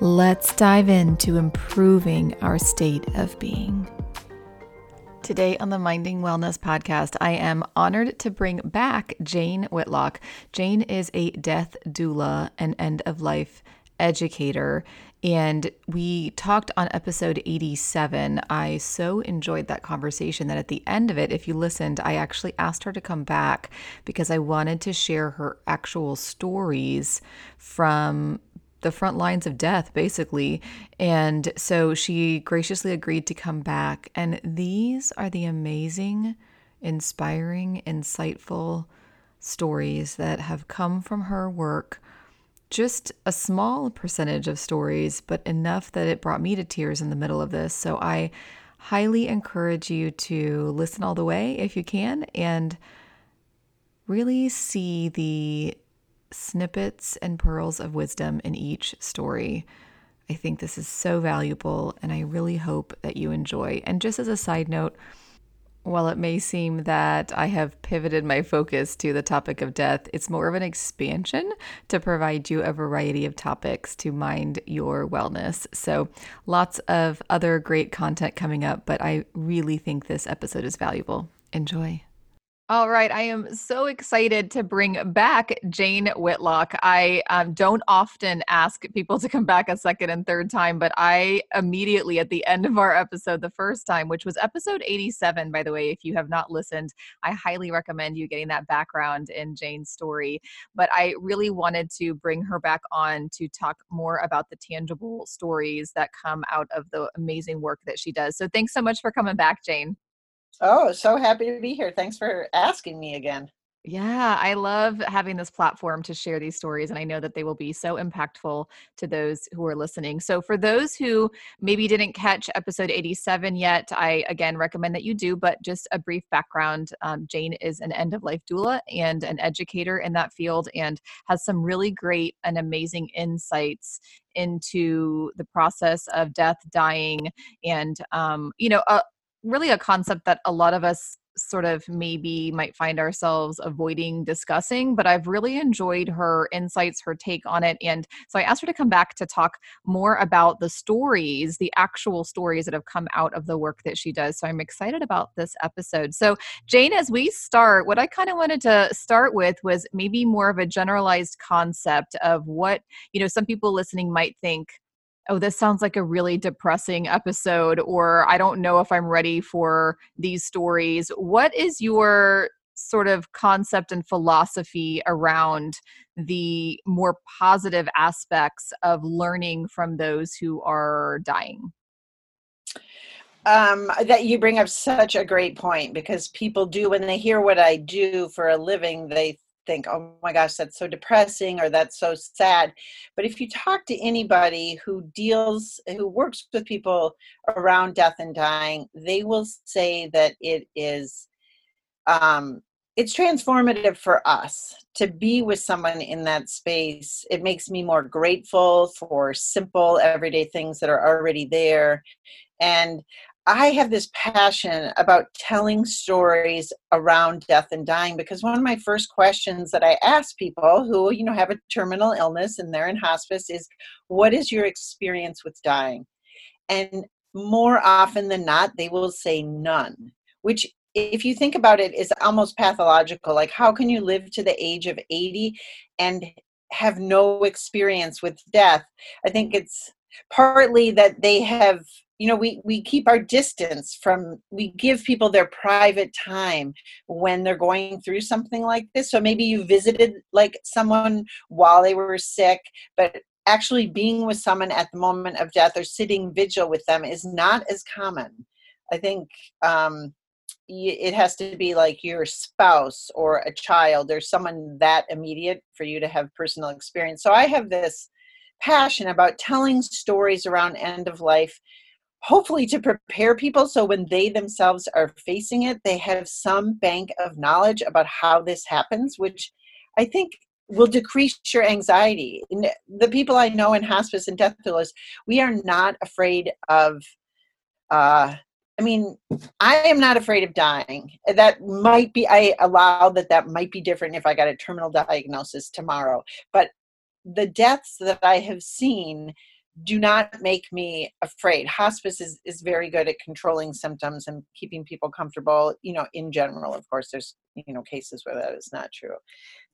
Let's dive into improving our state of being. Today on the Minding Wellness podcast, I am honored to bring back Jane Whitlock. Jane is a death doula and end of life educator. And we talked on episode 87. I so enjoyed that conversation that at the end of it, if you listened, I actually asked her to come back because I wanted to share her actual stories from the front lines of death, basically. And so she graciously agreed to come back. And these are the amazing, inspiring, insightful stories that have come from her work. Just a small percentage of stories, but enough that it brought me to tears in the middle of this. So I highly encourage you to listen all the way if you can and really see the snippets and pearls of wisdom in each story. I think this is so valuable, and I really hope that you enjoy. And just as a side note, while it may seem that I have pivoted my focus to the topic of death, it's more of an expansion to provide you a variety of topics to mind your wellness. So, lots of other great content coming up, but I really think this episode is valuable. Enjoy. All right. I am so excited to bring back Jane Whitlock. I um, don't often ask people to come back a second and third time, but I immediately at the end of our episode, the first time, which was episode 87, by the way, if you have not listened, I highly recommend you getting that background in Jane's story. But I really wanted to bring her back on to talk more about the tangible stories that come out of the amazing work that she does. So thanks so much for coming back, Jane. Oh, so happy to be here. Thanks for asking me again. Yeah, I love having this platform to share these stories, and I know that they will be so impactful to those who are listening. So, for those who maybe didn't catch episode 87 yet, I again recommend that you do, but just a brief background um, Jane is an end of life doula and an educator in that field, and has some really great and amazing insights into the process of death, dying, and, um, you know, really a concept that a lot of us sort of maybe might find ourselves avoiding discussing, but I've really enjoyed her insights, her take on it. And so I asked her to come back to talk more about the stories, the actual stories that have come out of the work that she does. So I'm excited about this episode. So, Jane, as we start, what I kind of wanted to start with was maybe more of a generalized concept of what, you know, some people listening might think oh, this sounds like a really depressing episode, or I don't know if I'm ready for these stories. What is your sort of concept and philosophy around the more positive aspects of learning from those who are dying? Um, that you bring up such a great point because people do when they hear what I do for a living, they think, oh my gosh, that's so depressing or that's so sad. But if you talk to anybody who deals, who works with people around death and dying, they will say that it is, um, it's transformative for us to be with someone in that space. It makes me more grateful for simple, everyday things that are already there. And I have this passion about telling stories around death and dying because one of my first questions that I ask people who, you know, have a terminal illness and they're in hospice is what is your experience with dying? And more often than not, they will say none, which if you think about it is almost pathological. Like how can you live to the age of 80 and have no experience with death? I think it's partly that they have you know we we keep our distance from we give people their private time when they're going through something like this. So maybe you visited like someone while they were sick but actually being with someone at the moment of death or sitting vigil with them is not as common. I think um it has to be like your spouse or a child or someone that immediate for you to have personal experience. So i have this passion about telling stories around end of life hopefully to prepare people so when they themselves are facing it, they have some bank of knowledge about how this happens, which I think will decrease your anxiety. The people I know in hospice and death doulas, we are not afraid of. Uh, I mean, I am not afraid of dying. That might be. I allow that that might be different if I got a terminal diagnosis tomorrow. But the deaths that I have seen do not make me afraid. Hospice is, is very good at controlling symptoms and keeping people comfortable, you know, in general. Of course, there's, you know, cases where that is not true.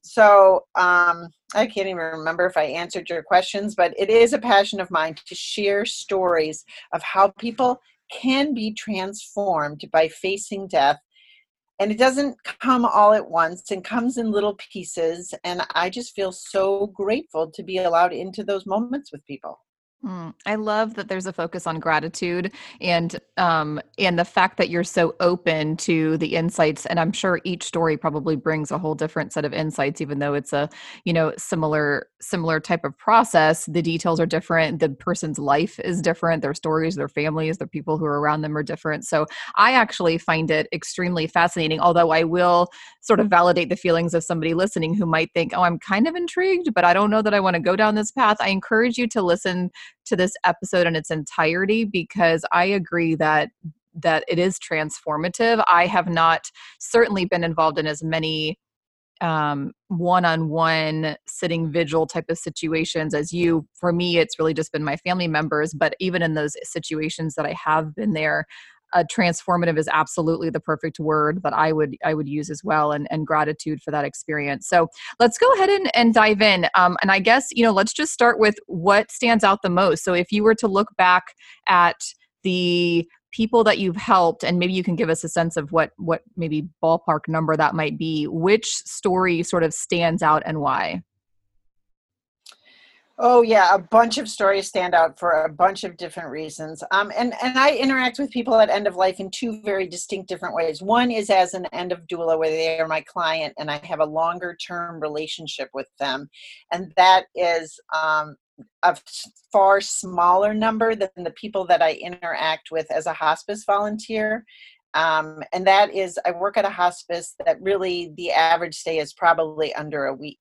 So um, I can't even remember if I answered your questions, but it is a passion of mine to share stories of how people can be transformed by facing death. And it doesn't come all at once and comes in little pieces. And I just feel so grateful to be allowed into those moments with people. Mm, I love that there's a focus on gratitude and um, and the fact that you're so open to the insights. And I'm sure each story probably brings a whole different set of insights, even though it's a you know similar similar type of process. The details are different. The person's life is different. Their stories, their families, the people who are around them are different. So I actually find it extremely fascinating. Although I will sort of validate the feelings of somebody listening who might think, "Oh, I'm kind of intrigued, but I don't know that I want to go down this path." I encourage you to listen to this episode in its entirety because I agree that that it is transformative. I have not certainly been involved in as many um, one-on-one sitting vigil type of situations as you for me it's really just been my family members but even in those situations that i have been there uh, transformative is absolutely the perfect word that I would I would use as well, and, and gratitude for that experience. So let's go ahead and, and dive in. Um, and I guess you know let's just start with what stands out the most. So if you were to look back at the people that you've helped and maybe you can give us a sense of what what maybe ballpark number that might be which story sort of stands out and why Oh yeah, a bunch of stories stand out for a bunch of different reasons. Um, and and I interact with people at end of life in two very distinct different ways. One is as an end of doula, where they are my client, and I have a longer term relationship with them, and that is um, a far smaller number than the people that I interact with as a hospice volunteer. Um, and that is, I work at a hospice that really the average stay is probably under a week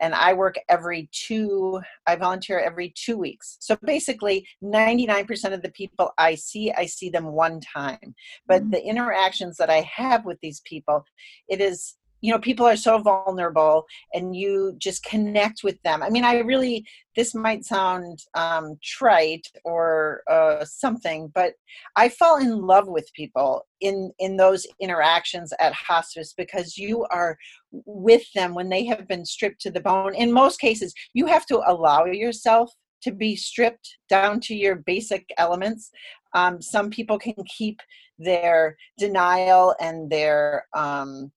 and I work every two, I volunteer every two weeks. So basically, 99% of the people I see, I see them one time. But mm-hmm. the interactions that I have with these people, it is you know people are so vulnerable and you just connect with them. I mean i really this might sound um, trite or uh, something but i fall in love with people in in those interactions at hospice because you are with them when they have been stripped to the bone. In most cases you have to allow yourself to be stripped down to your basic elements. Um, some people can keep their denial and their um,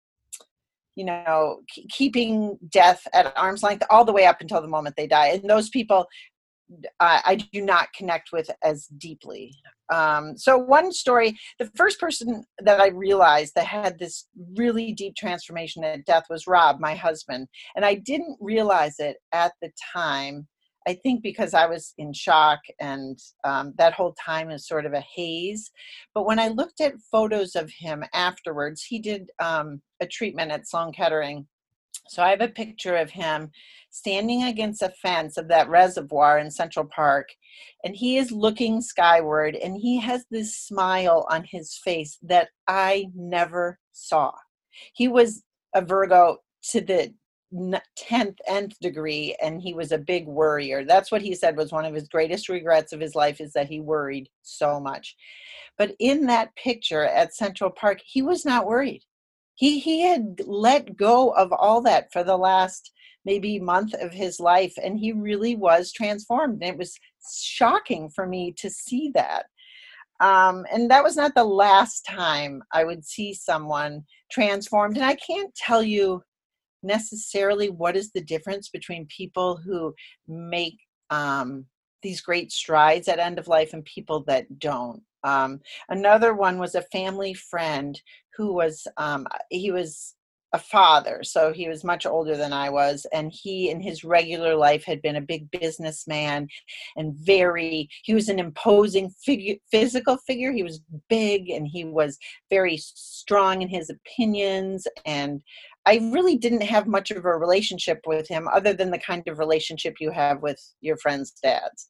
you know keeping death at arm's length all the way up until the moment they die and those people I, I do not connect with as deeply. Um, so, one story the first person that I realized that had this really deep transformation at death was Rob, my husband. And I didn't realize it at the time I think because I was in shock and um, that whole time is sort of a haze. But when I looked at photos of him afterwards, he did um, a treatment at Sloan Kettering. So I have a picture of him standing against a fence of that reservoir in Central Park, and he is looking skyward, and he has this smile on his face that I never saw. He was a Virgo to the 10th nth degree and he was a big worrier. That's what he said was one of his greatest regrets of his life is that he worried so much. But in that picture at central park he was not worried. He he had let go of all that for the last maybe month of his life and he really was transformed and it was shocking for me to see that. Um, and that was not the last time i would see someone transformed and i can't tell you necessarily what is the difference between people who make um, these great strides at end of life and people that don't. Um, another one was a family friend who was um, he was a father, so he was much older than I was, and he in his regular life had been a big businessman and very he was an imposing figure physical figure. He was big and he was very strong in his opinions and I really didn't have much of a relationship with him other than the kind of relationship you have with your friends' dads.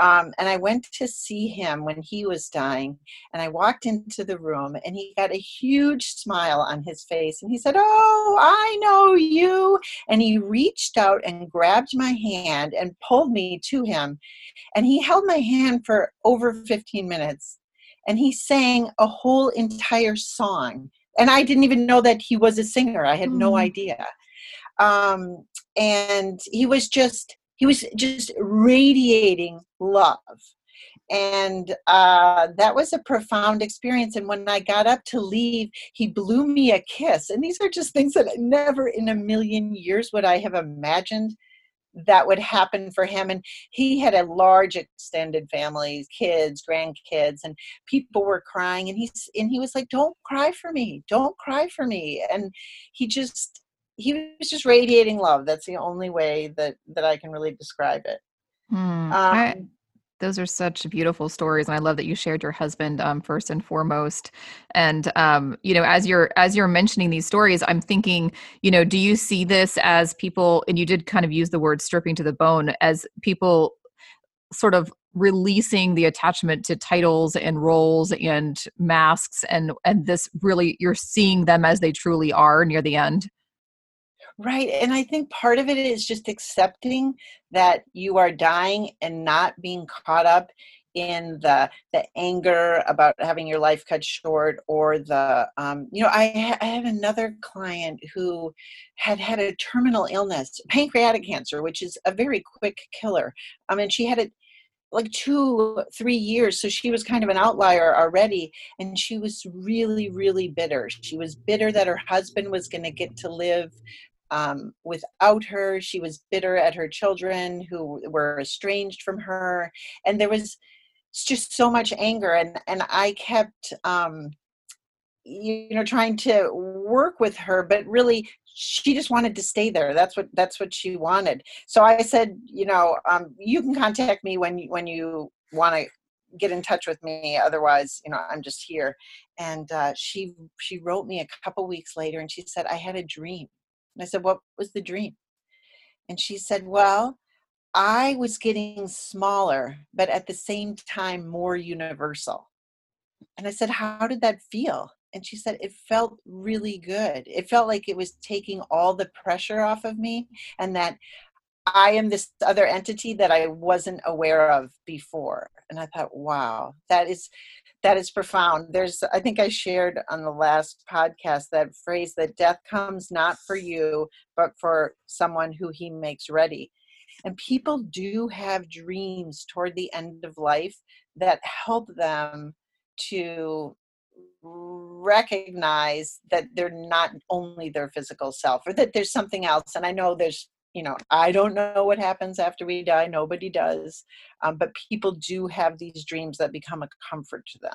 Um, and I went to see him when he was dying. And I walked into the room and he got a huge smile on his face. And he said, Oh, I know you. And he reached out and grabbed my hand and pulled me to him. And he held my hand for over 15 minutes. And he sang a whole entire song. And I didn't even know that he was a singer, I had mm. no idea. Um, and he was just he was just radiating love. And uh, that was a profound experience. And when i got up to leave he blew me a kiss. And these are just things that never in a million years would i have imagined that would happen for him. And he had a large extended family kids grandkids and people were crying. And he's and he was like don't cry for me. Don't cry for me. And he just he was just radiating love. That's the only way that that I can really describe it. Hmm. Um, I, those are such beautiful stories, and I love that you shared your husband um, first and foremost. And um, you know, as you're as you're mentioning these stories, I'm thinking, you know, do you see this as people? And you did kind of use the word stripping to the bone as people sort of releasing the attachment to titles and roles and masks and and this really you're seeing them as they truly are near the end Right. And I think part of it is just accepting that you are dying and not being caught up in the the anger about having your life cut short or the um, you know I, I had another client who had had a terminal illness pancreatic cancer which is a very quick killer i mean she had it like two three years so she was kind of an outlier already and she was really really bitter she was bitter that her husband was going to get to live um, without her. She was bitter at her children who were estranged from her, and there was just so much anger. And and I kept, um, you know, trying to work with her, but really she just wanted to stay there. That's what that's what she wanted. So I said, you know, um, you can contact me when when you want to get in touch with me otherwise you know i'm just here and uh, she she wrote me a couple weeks later and she said i had a dream and I said, What was the dream? And she said, Well, I was getting smaller, but at the same time more universal. And I said, How did that feel? And she said, It felt really good. It felt like it was taking all the pressure off of me and that I am this other entity that I wasn't aware of before. And I thought, wow, that is that is profound. There's, I think I shared on the last podcast that phrase that death comes not for you, but for someone who he makes ready. And people do have dreams toward the end of life that help them to recognize that they're not only their physical self or that there's something else. And I know there's you know i don't know what happens after we die nobody does um, but people do have these dreams that become a comfort to them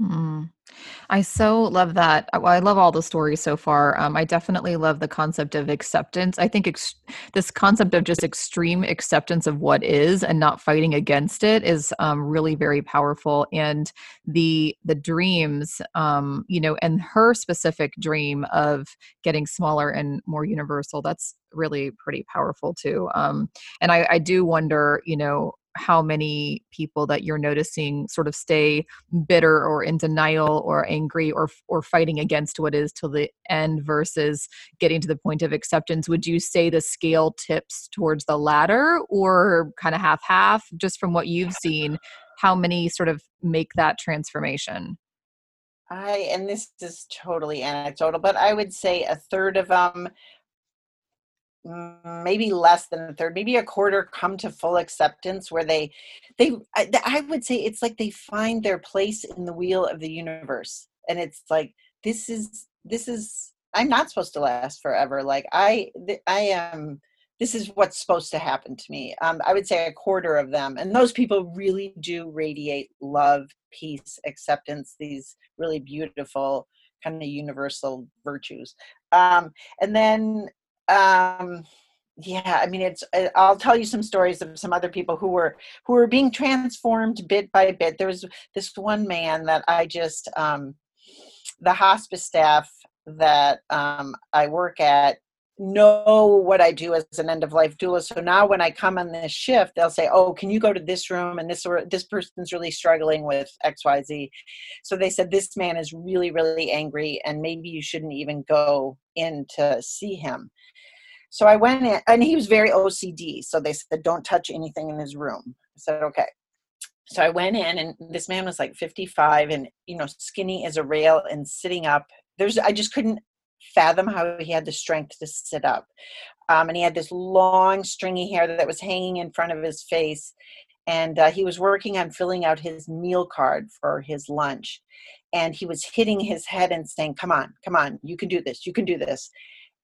Mm. I so love that. Well, I love all the stories so far. Um, I definitely love the concept of acceptance. I think ex- this concept of just extreme acceptance of what is and not fighting against it is um, really very powerful. And the the dreams, um, you know, and her specific dream of getting smaller and more universal. That's really pretty powerful too. Um, and I, I do wonder, you know, how many people that you're noticing sort of stay bitter or in denial or angry or or fighting against what is till the end versus getting to the point of acceptance? Would you say the scale tips towards the latter or kind of half half just from what you've seen how many sort of make that transformation? I and this is totally anecdotal, but I would say a third of them maybe less than a third maybe a quarter come to full acceptance where they they I, would say it's like they find their place in the wheel of the universe and it's like this is this is i'm not supposed to last forever like i i am this is what's supposed to happen to me. Um, i would say a quarter of them and those people really do radiate love peace acceptance these really beautiful kind of universal virtues. Um, and then, um, yeah, I mean, it's. uh, I'll tell you some stories of some other people who were who were being transformed bit by bit. There was this one man that I just, um, the hospice staff that um, I work at know what I do as an end of life doula. So now when I come on this shift, they'll say, "Oh, can you go to this room?" And this or this person's really struggling with X, Y, Z. So they said this man is really, really angry, and maybe you shouldn't even go in to see him. So I went in, and he was very OCD. So they said, "Don't touch anything in his room." I said, "Okay." So I went in, and this man was like 55, and you know, skinny as a rail, and sitting up. There's, I just couldn't fathom how he had the strength to sit up. Um, and he had this long, stringy hair that was hanging in front of his face. And uh, he was working on filling out his meal card for his lunch. And he was hitting his head and saying, Come on, come on, you can do this, you can do this.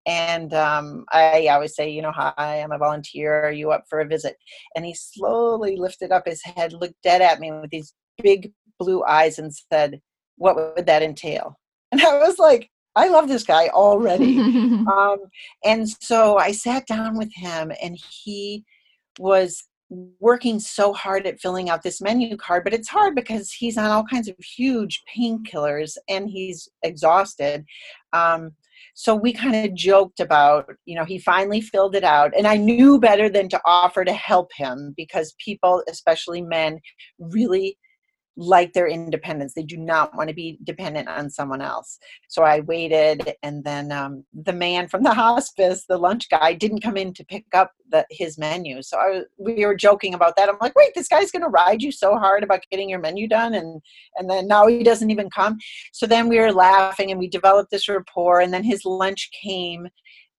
And um, I always say, You know, hi, I'm a volunteer. Are you up for a visit? And he slowly lifted up his head, looked dead at me with these big blue eyes, and said, What would that entail? And I was like, I love this guy already. um, and so I sat down with him, and he was working so hard at filling out this menu card, but it's hard because he's on all kinds of huge painkillers and he's exhausted. Um, so we kind of joked about, you know, he finally filled it out, and I knew better than to offer to help him because people, especially men, really like their independence. They do not want to be dependent on someone else. So I waited, and then um, the man from the hospice, the lunch guy, didn't come in to pick up the, his menu. So I we were joking about that. I'm like, wait, this guy's going to ride you so hard about getting your menu done, and and then now he doesn't even come. So then we were laughing, and we developed this rapport. And then his lunch came,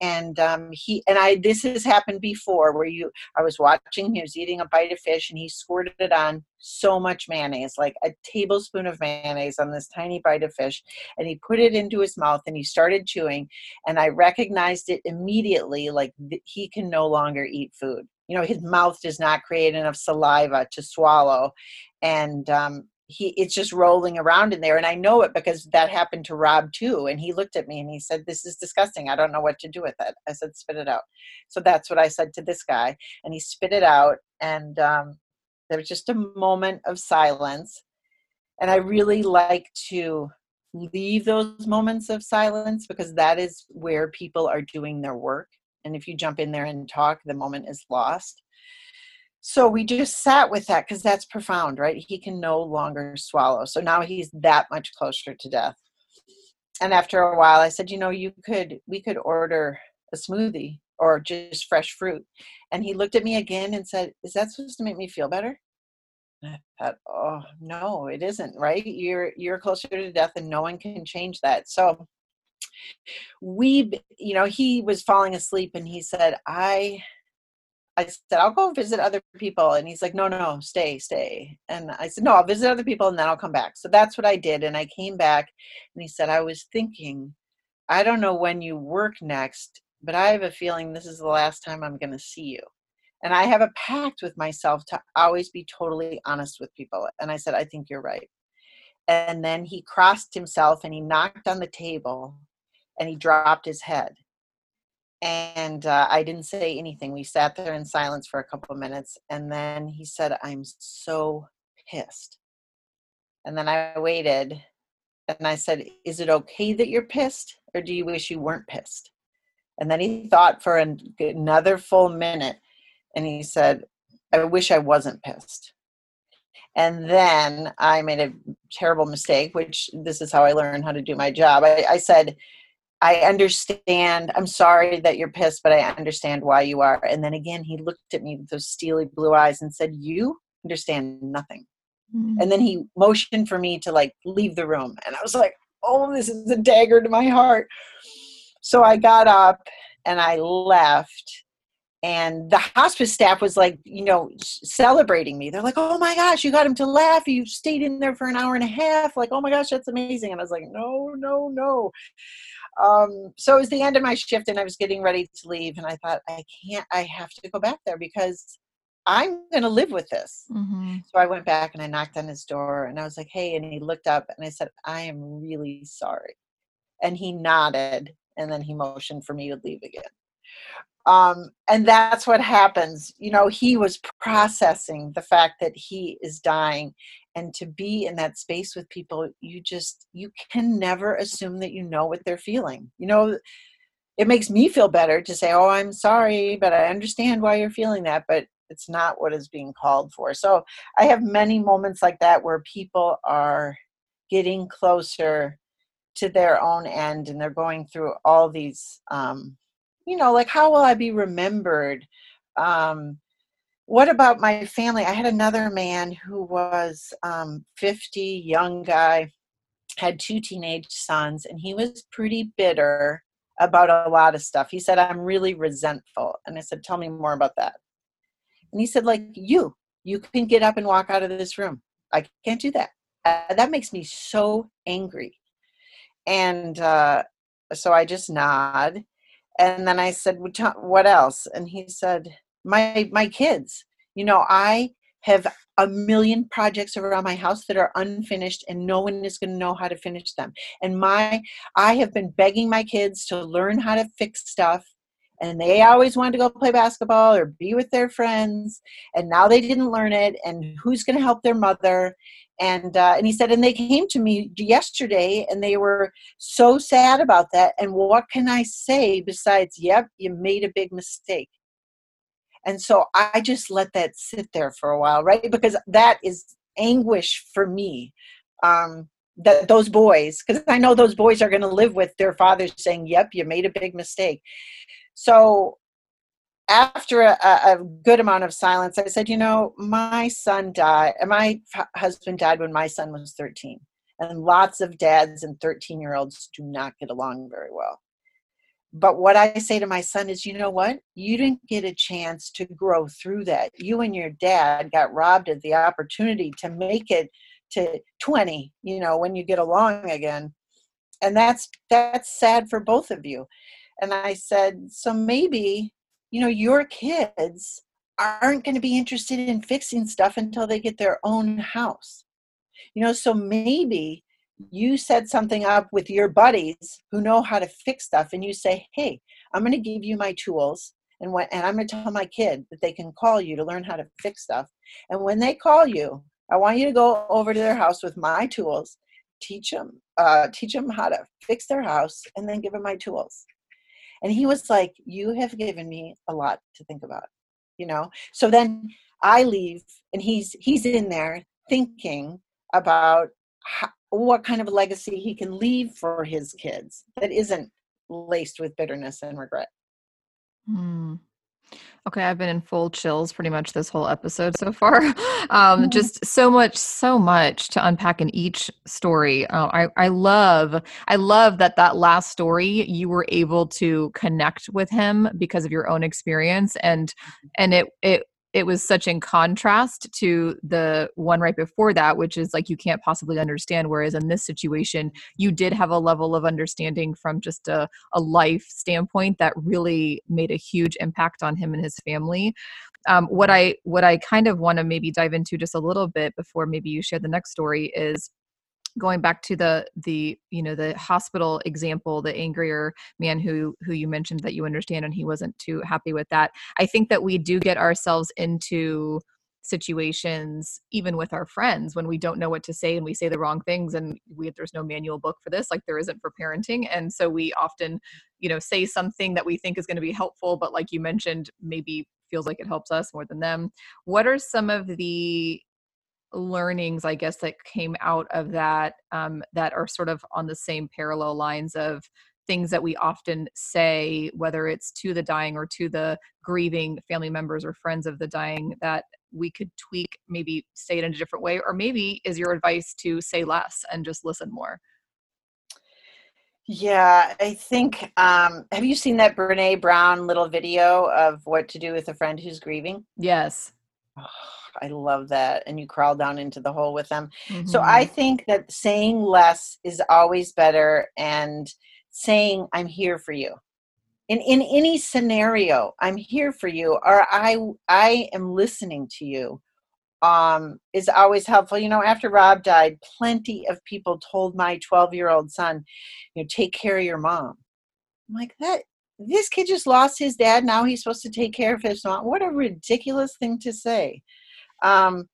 and um, he and I this has happened before where you I was watching he was eating a bite of fish and he squirted it on so much mayonnaise like a tablespoon of mayonnaise on this tiny bite of fish and he put it into his mouth and he started chewing and I recognized it immediately like th- he can no longer eat food. You know his mouth does not create enough saliva to swallow and um, he it's just rolling around in there and i know it because that happened to rob too and he looked at me and he said this is disgusting. I don't know what to do with it. I said spit it out. So that's what i said to this guy and he spit it out and um, there was just a moment of silence and i really like to leave those moments of silence because that is where people are doing their work and if you jump in there and talk the moment is lost so we just sat with that because that's profound, right? He can no longer swallow. So now he's that much closer to death. And after a while, I said, you know, you could, we could order a smoothie or just fresh fruit. And he looked at me again and said, is that supposed to make me feel better? I thought, oh no, it isn't, right? You're you're closer to death and no one can change that. So we you know, he was falling asleep and he said, I I said, I'll go visit other people. And he's like, no, no, stay, stay. And I said, no, I'll visit other people and then I'll come back. So that's what I did. And I came back and he said, I was thinking, I don't know when you work next, but I have a feeling this is the last time I'm going to see you. And I have a pact with myself to always be totally honest with people. And I said, I think you're right. And then he crossed himself and he knocked on the table and he dropped his head and uh, I didn't say anything. We sat there in silence for a couple of minutes, and then he said, "I'm so pissed." And then I waited, and I said, "Is it okay that you're pissed, or do you wish you weren't pissed?" And then he thought for an, another full minute, and he said, "I wish I wasn't pissed." And then I made a terrible mistake, which this is how I learned how to do my job. I, I said, I understand. I'm sorry that you're pissed, but I understand why you are. And then again, he looked at me with those steely blue eyes and said, You understand nothing. Mm-hmm. And then he motioned for me to like leave the room. And I was like, Oh, this is a dagger to my heart. So I got up and I left. And the hospice staff was like, you know, celebrating me. They're like, oh my gosh, you got him to laugh. You stayed in there for an hour and a half. Like, oh my gosh, that's amazing. And I was like, no, no, no um, so it was the end of my shift and I was getting ready to leave. And I thought, I can't, I have to go back there because I'm going to live with this. Mm-hmm. So I went back and I knocked on his door and I was like, hey. And he looked up and I said, I am really sorry. And he nodded and then he motioned for me to leave again um, and that's what happens you know he was processing the fact that he is dying and to be in that space with people you just you can never assume that you know what they're feeling you know? It makes me feel better to say oh i'm sorry but i understand why you're feeling that but it's not what is being called for. So i have many moments like that where people are getting closer to their own end and they're going through all these um, you know, like how will I be remembered? Um, what about my family? I had another man who was um, 50, young guy, had two teenage sons, and he was pretty bitter about a lot of stuff. He said, I'm really resentful. And I said, Tell me more about that. And he said, like you, you can get up and walk out of this room. I can't do that. Uh, that makes me so angry. And uh, so I just nod and then i said what else? And he said my my kids. You know i have a million projects around my house that are unfinished and no one is going to know how to finish them. And my i have been begging my kids to learn how to fix stuff and they always wanted to go play basketball or be with their friends and now they didn't learn it and who's going to help their mother? And uh, and he said and they came to me yesterday and they were so sad about that and what can i say besides yep you made a big mistake. And so i just let that sit there for a while right? Because that is anguish for me um that those boys because i know those boys are going to live with their fathers saying yep you made a big mistake so after a, a, good amount of silence, I said, You know, my son died, my husband died when my son was 13. And lots of dads and 13 year olds do not get along very well. But what I say to my son is, you know what? You didn't get a chance to grow through that. You and your dad got robbed of the opportunity to make it to 20, you know, when you get along again. And that's that's sad for both of you. And I said, so maybe you know your kids aren't going to be interested in fixing stuff until they get their own house. You know so maybe you set something up with your buddies who know how to fix stuff and you say hey i'm going to give you my tools and when and i'm going to tell my kid that they can call you to learn how to fix stuff. And when they call you i want you to go over to their house with my tools teach them uh, teach them how to fix their house and then give them my tools and he was like you have given me a lot to think about you know so then i leave and he's he's in there thinking about how, what kind of a legacy he can leave for his kids that isn't laced with bitterness and regret mm. Okay, I've been in full chills pretty much this whole episode so far. Um, mm-hmm. Just so much, so much to unpack in each story. Uh, I, I love, I love that that last story you were able to connect with him because of your own experience, and mm-hmm. and it it it was such in contrast to the one right before that which is like you can't possibly understand whereas in this situation you did have a level of understanding from just a, a life standpoint that really made a huge impact on him and his family. Um, what i what i kind of want to maybe dive into just a little bit before maybe you share the next story is going back to the the you know the hospital example the angrier man who who you mentioned that you understand and he wasn't too happy with that i think that we do get ourselves into situations even with our friends when we don't know what to say and we say the wrong things and we there's no manual book for this like there isn't for parenting. And so we often you know say something that we think is going to be helpful but like you mentioned maybe feels like it helps us more than them. What are some of the learnings i guess that came out of that um, that are sort of on the same parallel lines of things that we often say whether it's to the dying or to the grieving family members or friends of the dying that we could tweak maybe say it in a different way or maybe is your advice to say less and just listen more yeah, I think. Um, have you seen that Brene Brown little video of what to do with a friend who's grieving? Yes. I love that. And you crawl down into the hole with them. Mm-hmm. So I think that saying less is always better and saying, I'm here for you. In, in any scenario, I'm here for you, or I I am listening to you, um, is always helpful. You know, after Rob died, plenty of people told my 12 year old son, you know, take care of your mom I'm like, that this kid just lost his dad. Now he's supposed to take care of his mom. What a ridiculous thing to say. Um,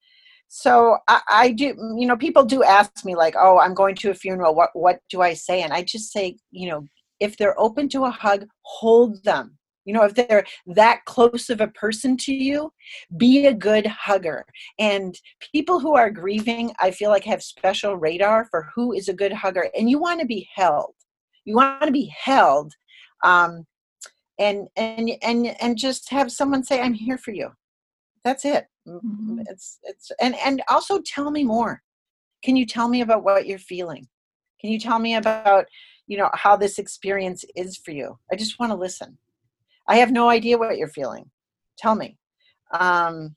so I, I, do, you know, people do ask me like, oh, I'm going to a funeral. What, what do I say? And I just say, you know, if they're open to a hug, hold them. You know, if they're that close of a person to you, be a good hugger. And people who are grieving, I feel like have special radar for who is a good hugger. And you want to be held. You want to be held. Um, and and and and just have someone say i'm here for you. That's it. Mm-hmm. it's it's and and also tell me more. Can you tell me about what you're feeling? Can you tell me about you know how this experience is for you? I just want to listen. I have no idea what you're feeling. Tell me. Um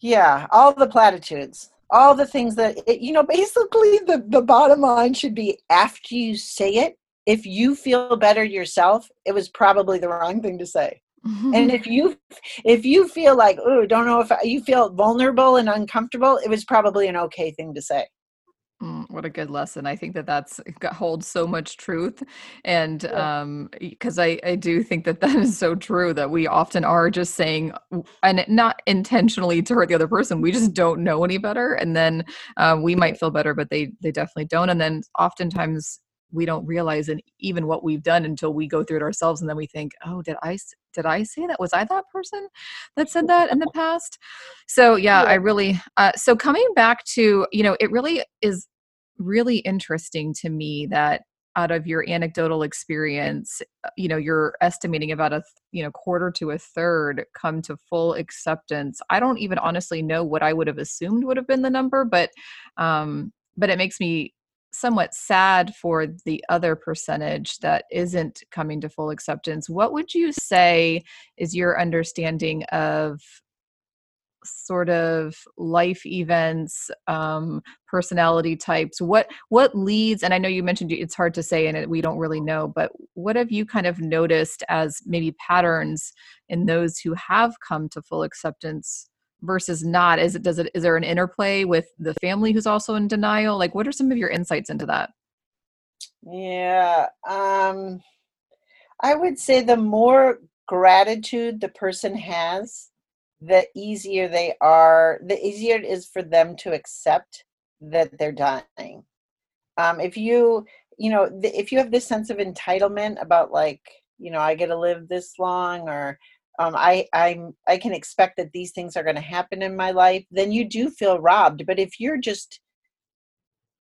yeah all the platitudes all the things that it, you know basically the the bottom line should be after you say it if you feel better yourself, it was probably the wrong thing to say. Mm-hmm. And if you if you feel like oh don't know if you feel vulnerable and uncomfortable, it was probably an okay thing to say. Mm, what a good lesson. I think that that's holds so much truth. And yeah. um because I I do think that that is so true that we often are just saying and not intentionally to hurt the other person. We just don't know any better and then uh, we might feel better but they they definitely don't and then oftentimes we don't realize and even what we've done until we go through it ourselves and then we think oh did i did i say that? Was i that person that said that in the past? So yeah, yeah. i really uh, so coming back to you know it really is really interesting to me that out of your anecdotal experience uh, you know you're estimating about a you know quarter to a third come to full acceptance. I don't even honestly know what i would have assumed would have been the number but um but it makes me somewhat sad for the other percentage that isn't coming to full acceptance. What would you say is your understanding of sort of life events um, personality types what what leads and i know you mentioned it's hard to say and we don't really know but what have you kind of noticed as maybe patterns in those who have come to full acceptance versus not? Is it does it is there an interplay with the family who's also in denial? Like what are some of your insights into that? Yeah um i would say the more gratitude the person has the easier they are the easier it is for them to accept that they're dying. Um if you you know if you have this sense of entitlement about like you know i get to live this long or um, I I'm I can expect that these things are going to happen in my life, then you do feel robbed. But if you're just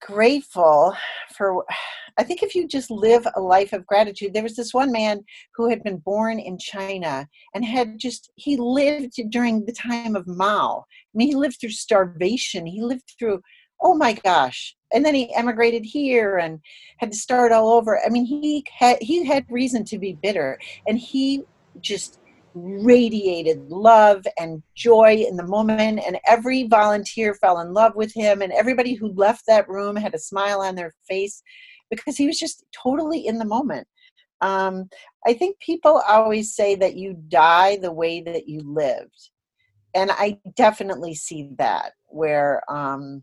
grateful for I think if you just live a life of gratitude, there was this one man who had been born in China and had just, he lived during the time of Mao. I mean, he lived through starvation. He lived through, oh my gosh. And then he emigrated here and had to start all over. I mean, he had, he had reason to be bitter and he just radiated love and joy in the moment. And every volunteer fell in love with him. And everybody who left that room had a smile on their face because he was just totally in the moment. Um, i think people always say that you die the way that you lived. And i definitely see that where um,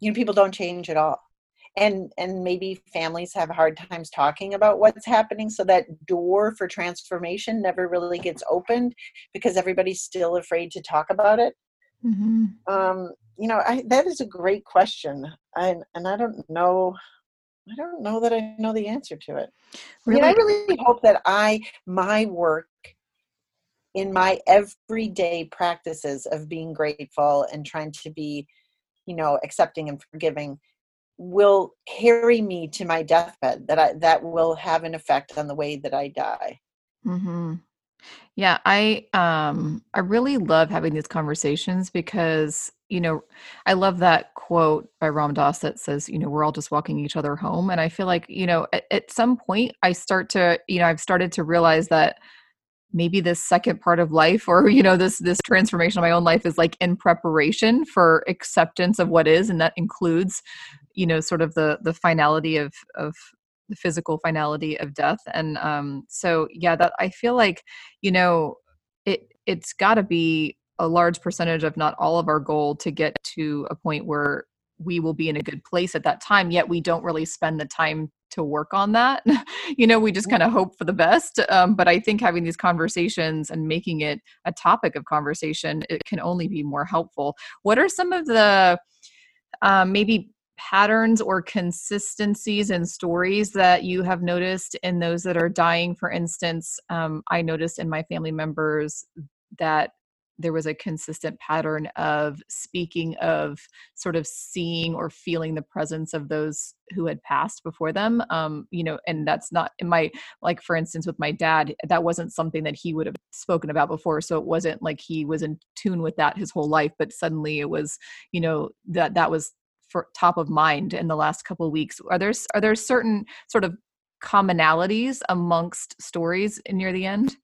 you know people don't change at all and and maybe families have hard times talking about what's happening so that door for transformation never really gets opened because everybody's still afraid to talk about it mm-hmm. um, you know I, that is a great question and and i don't know i don't know that i know the answer to it really? I, mean, I really hope that i my work in my everyday practices of being grateful and trying to be you know accepting and forgiving will carry me to my deathbed that i that will have an effect on the way that i die mm-hmm. yeah i um i really love having these conversations because you know i love that quote by ram dass that says you know we're all just walking each other home and i feel like you know at, at some point i start to you know i've started to realize that maybe this second part of life or you know this this transformation of my own life is like in preparation for acceptance of what is and that includes you know sort of the the finality of of the physical finality of death and um so yeah that i feel like you know it it's got to be a large percentage of not all of our goal to get to a point where we will be in a good place at that time yet we don't really spend the time to work on that. you know, we just kind of hope for the best. Um, but I think having these conversations and making it a topic of conversation, it can only be more helpful. What are some of the um, maybe patterns or consistencies in stories that you have noticed in those that are dying? For instance, um, I noticed in my family members that there was a consistent pattern of speaking of sort of seeing or feeling the presence of those who had passed before them um you know and that's not in my like for instance with my dad that wasn't something that he would have spoken about before so it wasn't like he was in tune with that his whole life but suddenly it was you know that that was for top of mind in the last couple weeks. Are there are there certain sort of commonalities amongst stories near the end?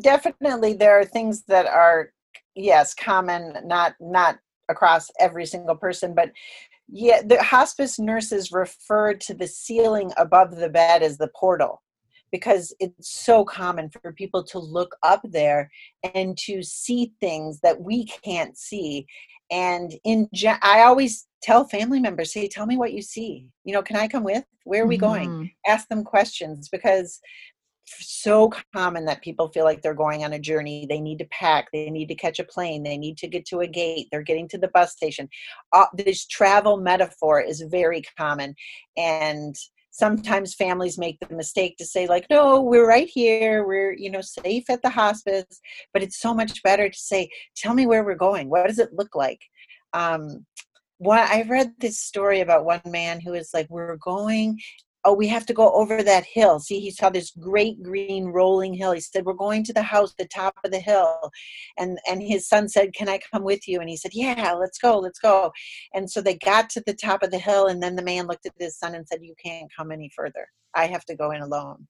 Definitely there are things that are yes common not not across every single person but yeah the hospice nurses refer to the ceiling above the bed as the portal because it's so common for people to look up there and to see things that we can't see and in i always tell family members say tell me what you see you know can i come with where are we mm-hmm. going ask them questions because so common that people feel like they're going on a journey. They need to pack, they need to catch a plane, they need to get to a gate, they're getting to the bus station. Uh, this travel metaphor is very common. And sometimes families make the mistake to say like no we're right here we're you know safe at the hospice but it's so much better to say tell me where we're going what does it look like? Um one i read this story about one man who was like we're going oh we have to go over that hill. See he saw this great green rolling hill. He said we're going to the house the top of the hill. And and his son said can i come with you? And he said yeah let's go let's go. And so they got to the top of the hill and then the man looked at his son and said you can't come any further. I have to go in alone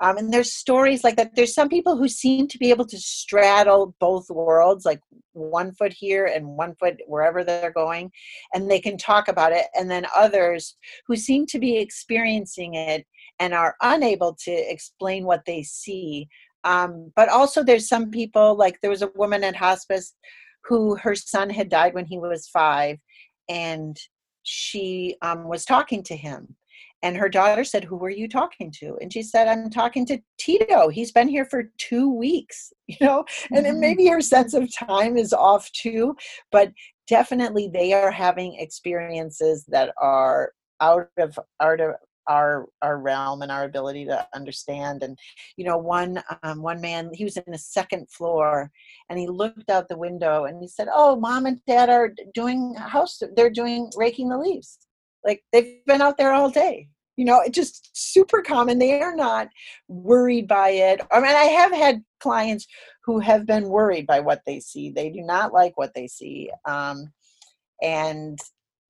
um, and there's stories like that. There's some people who seem to be able to straddle both worlds, like one foot here and one foot wherever they're going, and they can talk about it. And then others who seem to be experiencing it and are unable to explain what they see. Um, but also, there's some people, like there was a woman at hospice who her son had died when he was five, and she um, was talking to him and her daughter said, Who are you talking to? And she said, I'm talking to Tito. He's been here for two weeks, you know? And mm-hmm. maybe her sense of time is off too, but definitely they are having experiences that are out of out of our our realm and our ability to understand and you know one um, one man he was in the second floor and he looked out the window and he said oh mom and dad are doing house they're doing raking the leaves like they've been out there all day. You know it's just super common. They are not worried by it. I mean i have had clients who have been worried by what they see. They do not like what they see um, and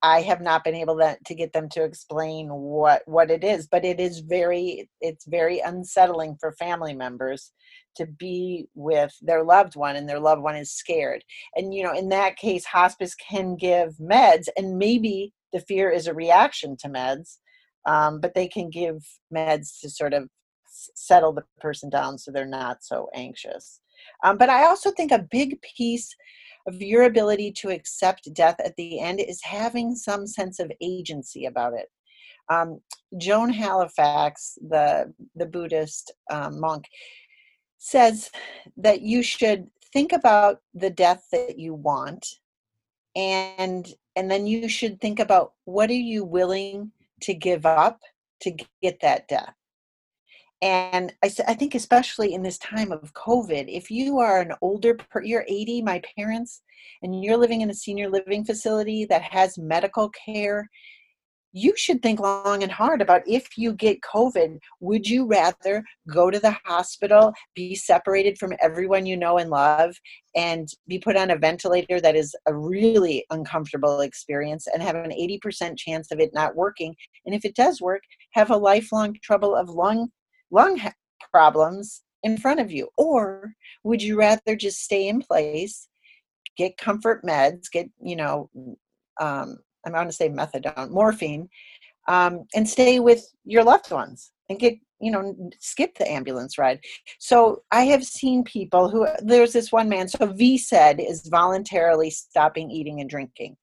i have not been able to, to get them to explain what what it is but it is very it's very unsettling for family members to be with their loved one and their loved one is scared. And you know in that case hospice can give meds and maybe the fear is a reaction to meds um, but they can give meds to sort of settle the person down so they're not so anxious. Um, but i also think a big piece of your ability to accept death at the end is having some sense of agency about it. Um, joan halifax the the buddhist um, monk says that you should think about the death that you want and and then you should think about what are you willing to give up to get that death and I, I think especially in this time of covid if you are an older you're 80 my parents and you're living in a senior living facility that has medical care you should think long and hard about if you get COVID, would you rather go to the hospital, be separated from everyone you know and love, and be put on a ventilator that is a really uncomfortable experience and have an 80% chance of it not working? And if it does work, have a lifelong trouble of lung, lung problems in front of you? Or would you rather just stay in place, get comfort meds, get, you know, um, I'm going to say methadone, morphine, um, and stay with your loved ones and get, you know, skip the ambulance ride. So I have seen people who, there's this one man, so VSED is voluntarily stopping eating and drinking.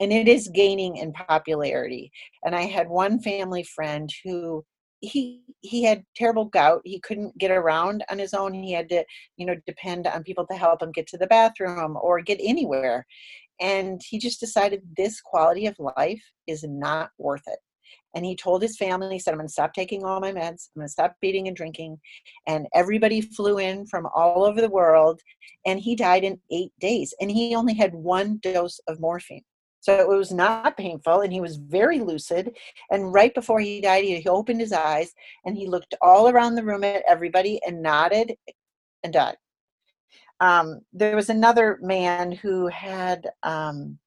and it is gaining in popularity. And I had one family friend who he he had terrible gout he couldn't get around on his own he had to you know depend on people to help him get to the bathroom or get anywhere and he just decided this quality of life is not worth it and he told his family he said i'm going to stop taking all my meds i'm going to stop eating and drinking and everybody flew in from all over the world and he died in eight days and he only had one dose of morphine so it was not painful, and he was very lucid. And right before he died, he opened his eyes and he looked all around the room at everybody and nodded and died. Um, there was another man who had um,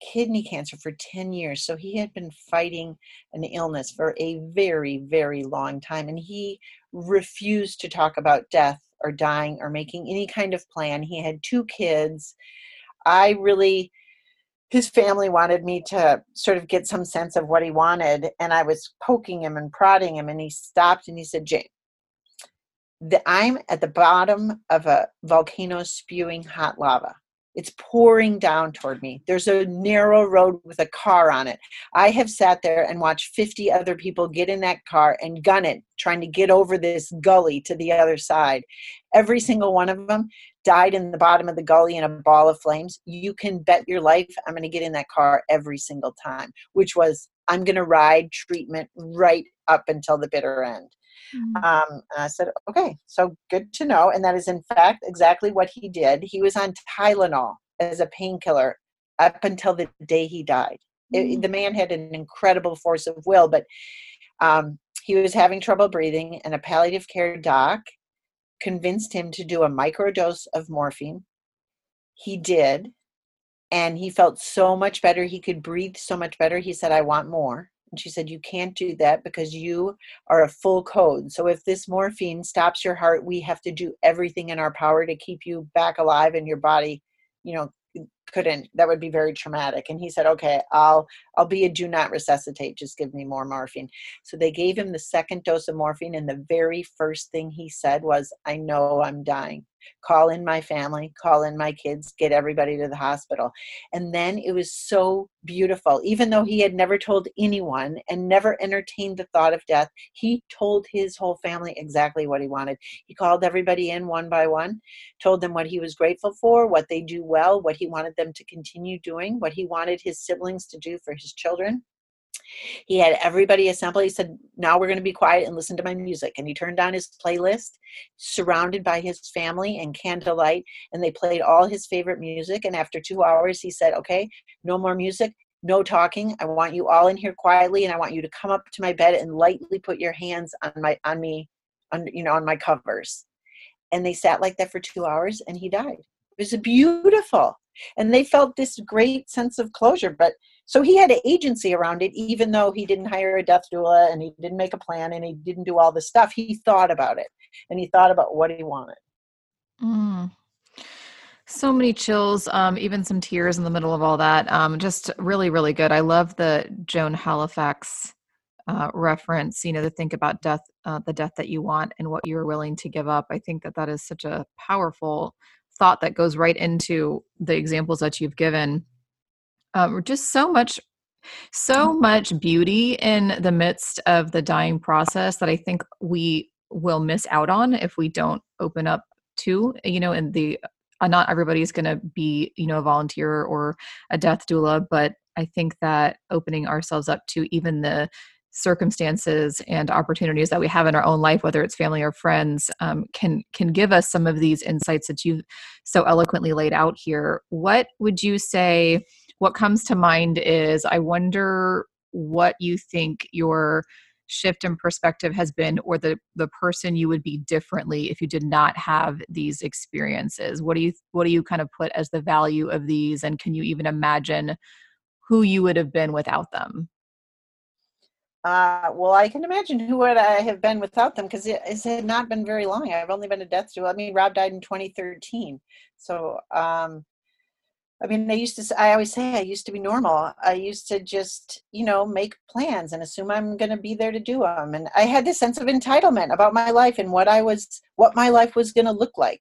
kidney cancer for 10 years. So he had been fighting an illness for a very, very long time. And he refused to talk about death or dying or making any kind of plan. He had two kids. I really his family wanted me to sort of get some sense of what he wanted and i was poking him and prodding him and he stopped and he said jane i'm at the bottom of a volcano spewing hot lava it's pouring down toward me. There's a narrow road with a car on it. I have sat there and watched 50 other people get in that car and gun it, trying to get over this gully to the other side. Every single one of them died in the bottom of the gully in a ball of flames. You can bet your life I'm going to get in that car every single time, which was I'm going to ride treatment right up until the bitter end. Mm-hmm. Um, and I said, okay, so good to know. And that is, in fact, exactly what he did. He was on Tylenol as a painkiller up until the day he died. Mm-hmm. It, the man had an incredible force of will, but um, he was having trouble breathing, and a palliative care doc convinced him to do a microdose of morphine. He did, and he felt so much better. He could breathe so much better. He said, I want more. And she said, You can't do that because you are a full code. So if this morphine stops your heart, we have to do everything in our power to keep you back alive and your body, you know, couldn't. That would be very traumatic. And he said okay i'll i'll be a do not resuscitate. Just give me more morphine. So they gave him the second dose of morphine and the very first thing he said was i know i'm dying call in my family, call in my kids, get everybody to the hospital. And then it was so beautiful. Even though he had never told anyone and never entertained the thought of death, he told his whole family exactly what he wanted. He called everybody in one by one, told them what he was grateful for, what they do well, what he wanted them to continue doing, what he wanted his siblings to do for his children he had everybody assemble. He said, Now we're going to be quiet and listen to my music. And he turned on his playlist, surrounded by his family and candlelight, and they played all his favorite music. And after two hours, he said, Okay, no more music, no talking. I want you all in here quietly, and I want you to come up to my bed and lightly put your hands on my on me, on you know, on my covers. And they sat like that for two hours, and he died. It was beautiful. And they felt this great sense of closure. But so he had an agency around it, even though he didn't hire a death doula and he didn't make a plan and he didn't do all this stuff. He thought about it and he thought about what he wanted. Mm. So many chills, um, even some tears in the middle of all that. Um, just really, really good. I love the Joan Halifax uh, reference. You know, to think about death, uh, the death that you want, and what you're willing to give up. I think that that is such a powerful thought that goes right into the examples that you've given um, just so much so much beauty in the midst of the dying process that i think we will miss out on if we don't open up to you know and the uh, not everybody's going to be you know a volunteer or a death doula but i think that opening ourselves up to even the circumstances and opportunities that we have in our own life whether it's family or friends um, can can give us some of these insights that you've so eloquently laid out here. What would you say what comes to mind is I wonder what you think your shift in perspective has been or the the person you would be differently if you did not have these experiences what do you what do you kind of put as the value of these and can you even imagine who you would have been without them uh, well, I can imagine who would I have been without them because it, it had not been very long. I've only been a death doula. I mean, Rob died in 2013, so um, I mean, I used to, I always say I used to be normal. I used to just, you know, make plans and assume I'm going to be there to do them. And I had this sense of entitlement about my life and what I was, what my life was going to look like.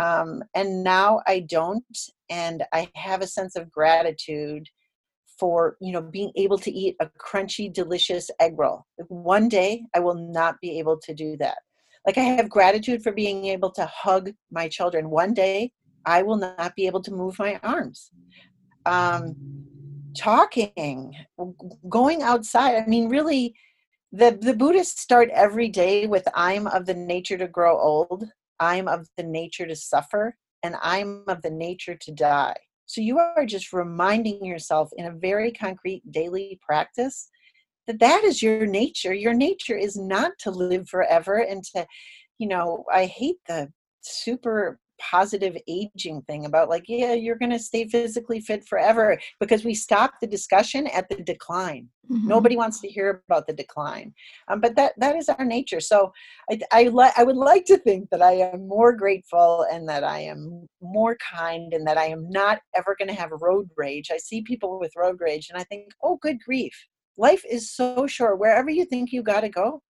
Um, and now I don't. And I have a sense of gratitude for you know being able to eat a crunchy delicious egg roll one day i will not be able to do that like i have gratitude for being able to hug my children one day i will not be able to move my arms um, talking going outside i mean really the the buddhists start every day with i'm of the nature to grow old i'm of the nature to suffer and i'm of the nature to die so you are just reminding yourself in a very concrete daily practice that that is your nature. Your nature is not to live forever and to, you know, I hate the super positive aging thing about like yeah you're going to stay physically fit forever because we stop the discussion at the decline. Mm-hmm. nobody wants to hear about the decline. Um, but that that is our nature. So i I, li- I would like to think that i am more grateful and that i am more kind and that i am not ever going to have road rage. I see people with road rage and i think oh good grief. Life is so short. Wherever you think you got to go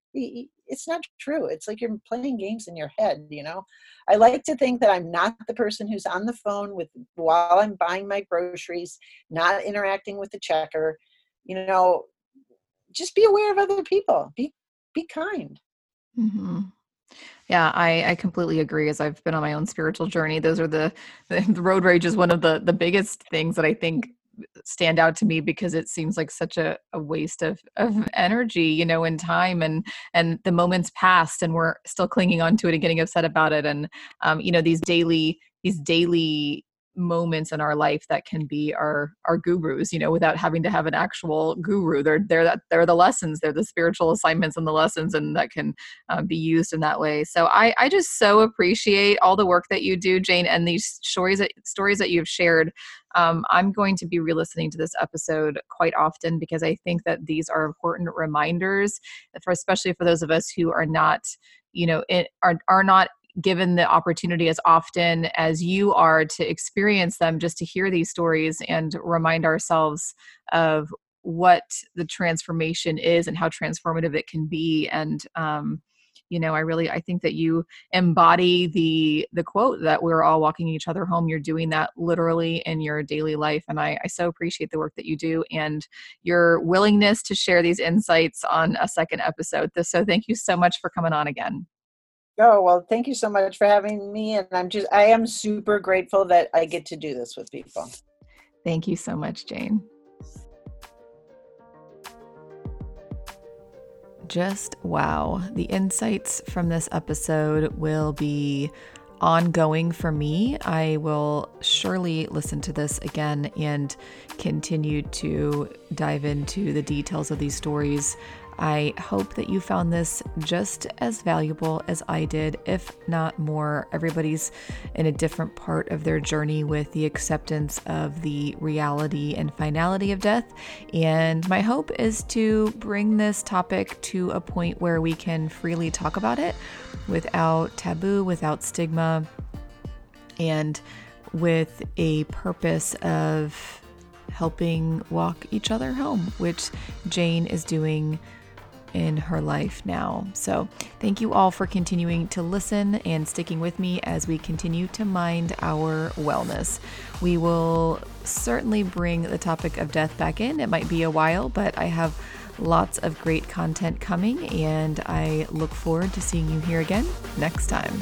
it's not true it's like you're playing games in your head you know i like to think that i'm not the person who's on the phone with while i'm buying my groceries not interacting with the checker you know just be aware of other people be be kind mm-hmm. Yeah, I, I completely agree. As I've been on my own spiritual journey, those are the, the road rage is one of the the biggest things that I think stand out to me because it seems like such a, a waste of, of energy you know and time and and the moments passed and we're still clinging on to it and getting upset about it. And um, you know these daily these daily moments in our life that can be our our gurus you know without having to have an actual guru. They're they're that they're the lessons they're the spiritual assignments and the lessons and that can um, be used in that way. So i i just so appreciate all the work that you do jane and these stories that stories that you've shared. Um, i'm going to be re-listening to this episode quite often because i think that these are important reminders for especially for those of us who are not you know it, are are not given the opportunity as often as you are to experience them, just to hear these stories and remind ourselves of what the transformation is and how transformative it can be. And, um, you know i really i think that you embody the the quote that we're all walking each other home. You're doing that literally in your daily life and i i so appreciate the work that you do and your willingness to share these insights on a second episode. So thank you so much for coming on again Oh, well, thank you so much for having me. And I'm just, I am super grateful that I get to do this with people. Thank you so much, Jane. Just wow. The insights from this episode will be ongoing for me. I will surely listen to this again and continue to dive into the details of these stories I hope that you found this just as valuable as I did, if not more. Everybody's in a different part of their journey with the acceptance of the reality and finality of death. And my hope is to bring this topic to a point where we can freely talk about it without taboo, without stigma, and with a purpose of helping walk each other home, which Jane is doing in her life now. So, thank you all for continuing to listen and sticking with me as we continue to mind our wellness. We will certainly bring the topic of death back in. It might be a while, but I have lots of great content coming, and I look forward to seeing you here again next time.